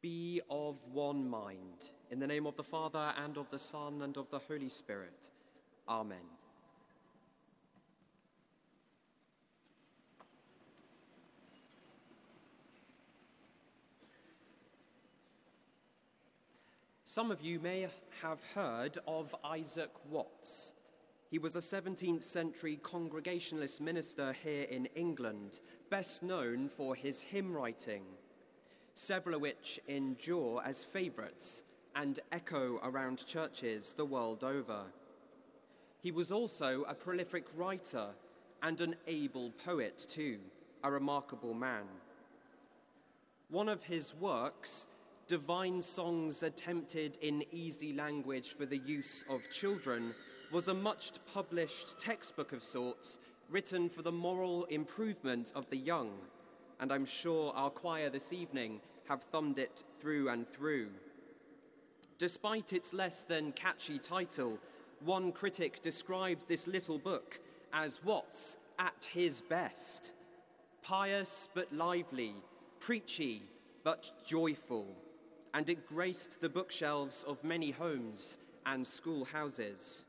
Be of one mind, in the name of the Father, and of the Son, and of the Holy Spirit. Amen. Some of you may have heard of Isaac Watts. He was a 17th century Congregationalist minister here in England, best known for his hymn writing several of which endure as favourites and echo around churches the world over. He was also a prolific writer and an able poet, too, a remarkable man. One of his works, Divine Songs Attempted in Easy Language for the Use of Children, was a much published textbook of sorts written for the moral improvement of the young and I'm sure our choir this evening have thumbed it through and through. Despite its less than catchy title, one critic described this little book as Watts at his best pious but lively, preachy but joyful, and it graced the bookshelves of many homes and schoolhouses.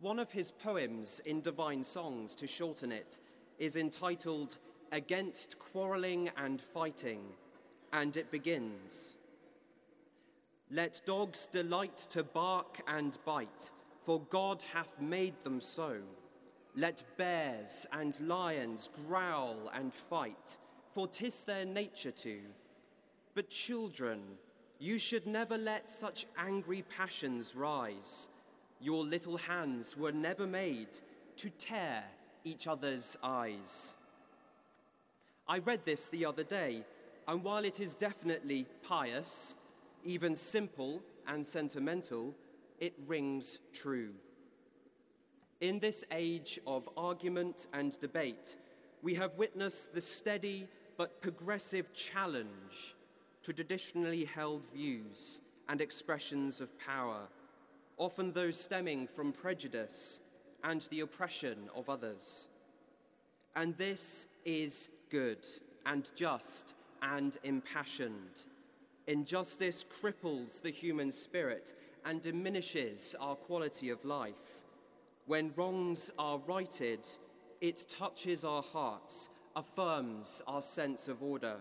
One of his poems in Divine Songs, to shorten it, is entitled against quarrelling and fighting, and it begins Let dogs delight to bark and bite, for God hath made them so. Let bears and lions growl and fight, for 'tis their nature to. But children, you should never let such angry passions rise. Your little hands were never made to tear each other's eyes. I read this the other day, and while it is definitely pious, even simple and sentimental, it rings true. In this age of argument and debate, we have witnessed the steady but progressive challenge to traditionally held views and expressions of power, often those stemming from prejudice and the oppression of others. And this is good and just and impassioned. Injustice cripples the human spirit and diminishes our quality of life. When wrongs are righted, it touches our hearts, affirms our sense of order.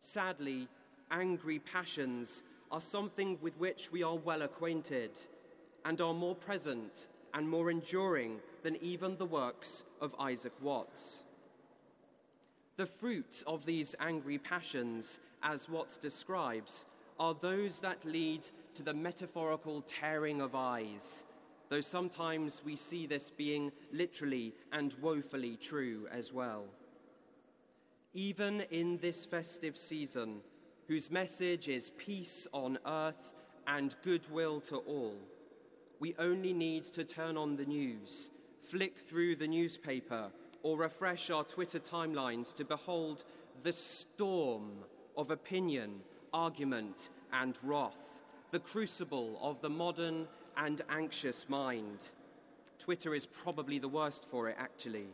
Sadly, angry passions are something with which we are well acquainted and are more present and more enduring than even the works of Isaac Watts. The fruit of these angry passions, as Watts describes, are those that lead to the metaphorical tearing of eyes, though sometimes we see this being literally and woefully true as well. Even in this festive season, whose message is peace on earth and goodwill to all, we only need to turn on the news, flick through the newspaper, or refresh our Twitter timelines to behold the storm of opinion, argument, and wrath, the crucible of the modern and anxious mind. Twitter is probably the worst for it, actually.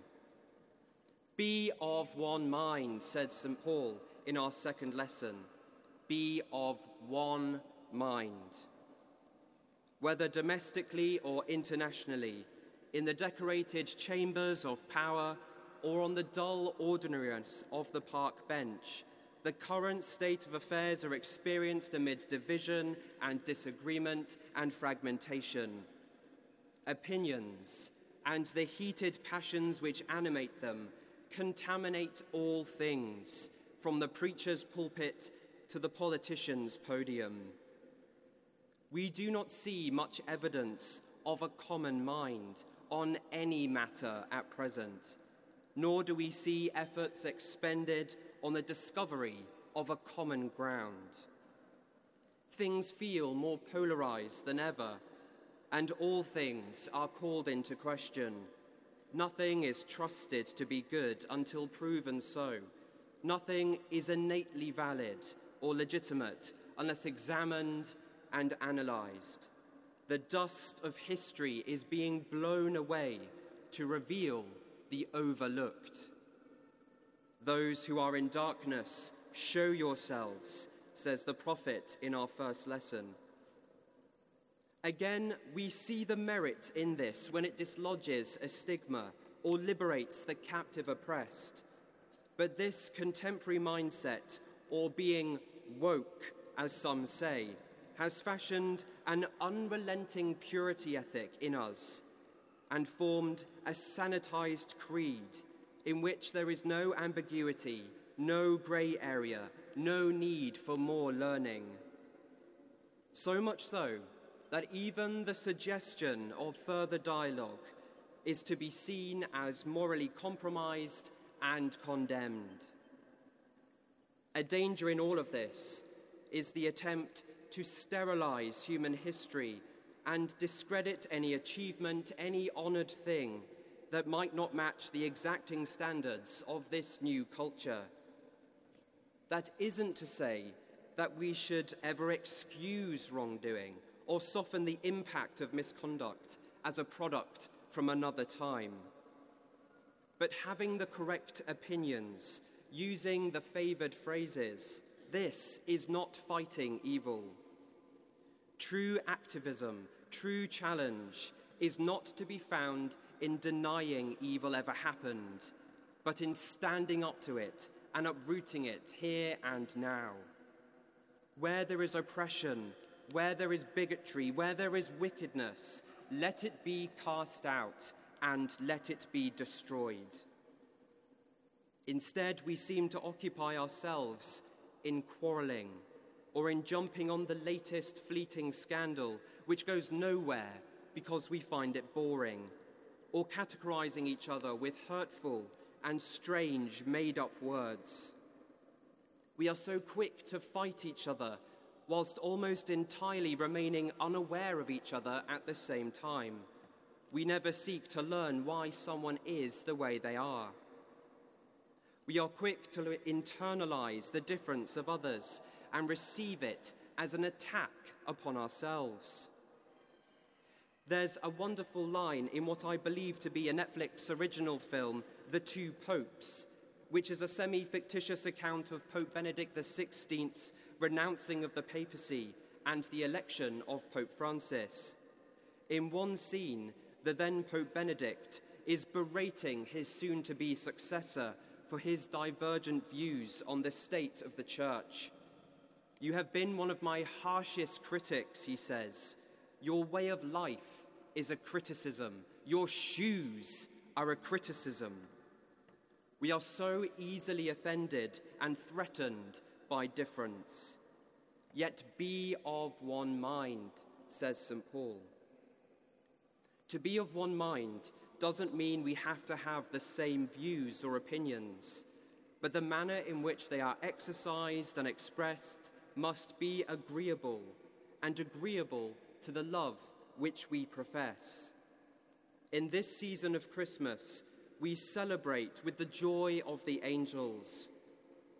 Be of one mind, said St. Paul in our second lesson. Be of one mind. Whether domestically or internationally, in the decorated chambers of power or on the dull ordinariness of the park bench. The current state of affairs are experienced amid division and disagreement and fragmentation. Opinions and the heated passions which animate them contaminate all things, from the preacher's pulpit to the politician's podium. We do not see much evidence of a common mind on any matter at present, nor do we see efforts expended on the discovery of a common ground. Things feel more polarized than ever, and all things are called into question. Nothing is trusted to be good until proven so. Nothing is innately valid or legitimate unless examined and analyzed the dust of history is being blown away to reveal the overlooked. Those who are in darkness show yourselves, says the prophet in our first lesson. Again, we see the merit in this when it dislodges a stigma or liberates the captive oppressed. But this contemporary mindset, or being woke, as some say, has fashioned an unrelenting purity ethic in us and formed a sanitized creed in which there is no ambiguity, no grey area, no need for more learning. So much so that even the suggestion of further dialogue is to be seen as morally compromised and condemned. A danger in all of this is the attempt to sterilize human history and discredit any achievement, any honored thing that might not match the exacting standards of this new culture. That isn't to say that we should ever excuse wrongdoing or soften the impact of misconduct as a product from another time. But having the correct opinions, using the favored phrases, this is not fighting evil. True activism, true challenge, is not to be found in denying evil ever happened, but in standing up to it and uprooting it here and now. Where there is oppression, where there is bigotry, where there is wickedness, let it be cast out and let it be destroyed. Instead, we seem to occupy ourselves in quarreling or in jumping on the latest fleeting scandal, which goes nowhere because we find it boring, or categorizing each other with hurtful and strange made up words. We are so quick to fight each other whilst almost entirely remaining unaware of each other at the same time. We never seek to learn why someone is the way they are. We are quick to internalize the difference of others and receive it as an attack upon ourselves. There's a wonderful line in what I believe to be a Netflix original film, The Two Popes, which is a semi fictitious account of Pope Benedict XVI's renouncing of the papacy and the election of Pope Francis. In one scene, the then Pope Benedict is berating his soon to be successor for his divergent views on the state of the Church. You have been one of my harshest critics, he says. Your way of life is a criticism. Your shoes are a criticism. We are so easily offended and threatened by difference. Yet be of one mind, says St. Paul. To be of one mind doesn't mean we have to have the same views or opinions, but the manner in which they are exercised and expressed must be agreeable and agreeable to the love which we profess. In this season of Christmas, we celebrate with the joy of the angels.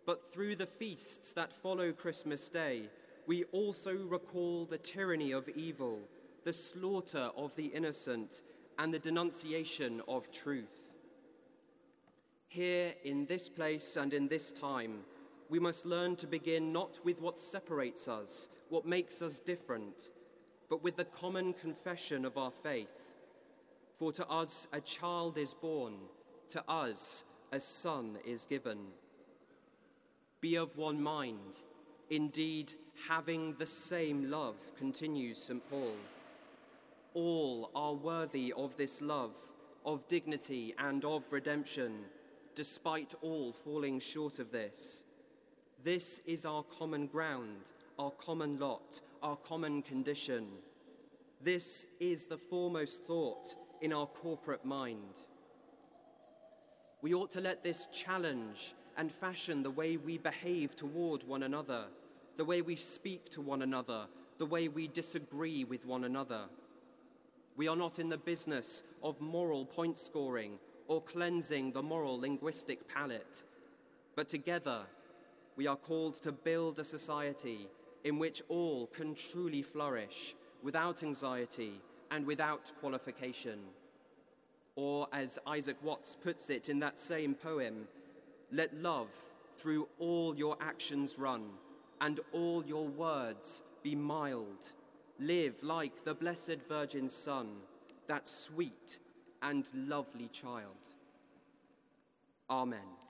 But through the feasts that follow Christmas Day, we also recall the tyranny of evil, the slaughter of the innocent, and the denunciation of truth. Here, in this place and in this time, we must learn to begin not with what separates us, what makes us different, but with the common confession of our faith. For to us a child is born, to us a son is given. Be of one mind, indeed, having the same love, continues St. Paul. All are worthy of this love, of dignity, and of redemption, despite all falling short of this. This is our common ground, our common lot, our common condition. This is the foremost thought in our corporate mind. We ought to let this challenge and fashion the way we behave toward one another, the way we speak to one another, the way we disagree with one another. We are not in the business of moral point scoring or cleansing the moral linguistic palate, but together we are called to build a society in which all can truly flourish without anxiety and without qualification. Or, as Isaac Watts puts it in that same poem, let love through all your actions run, and all your words be mild. Live like the Blessed Virgin's Son, that sweet and lovely child. Amen.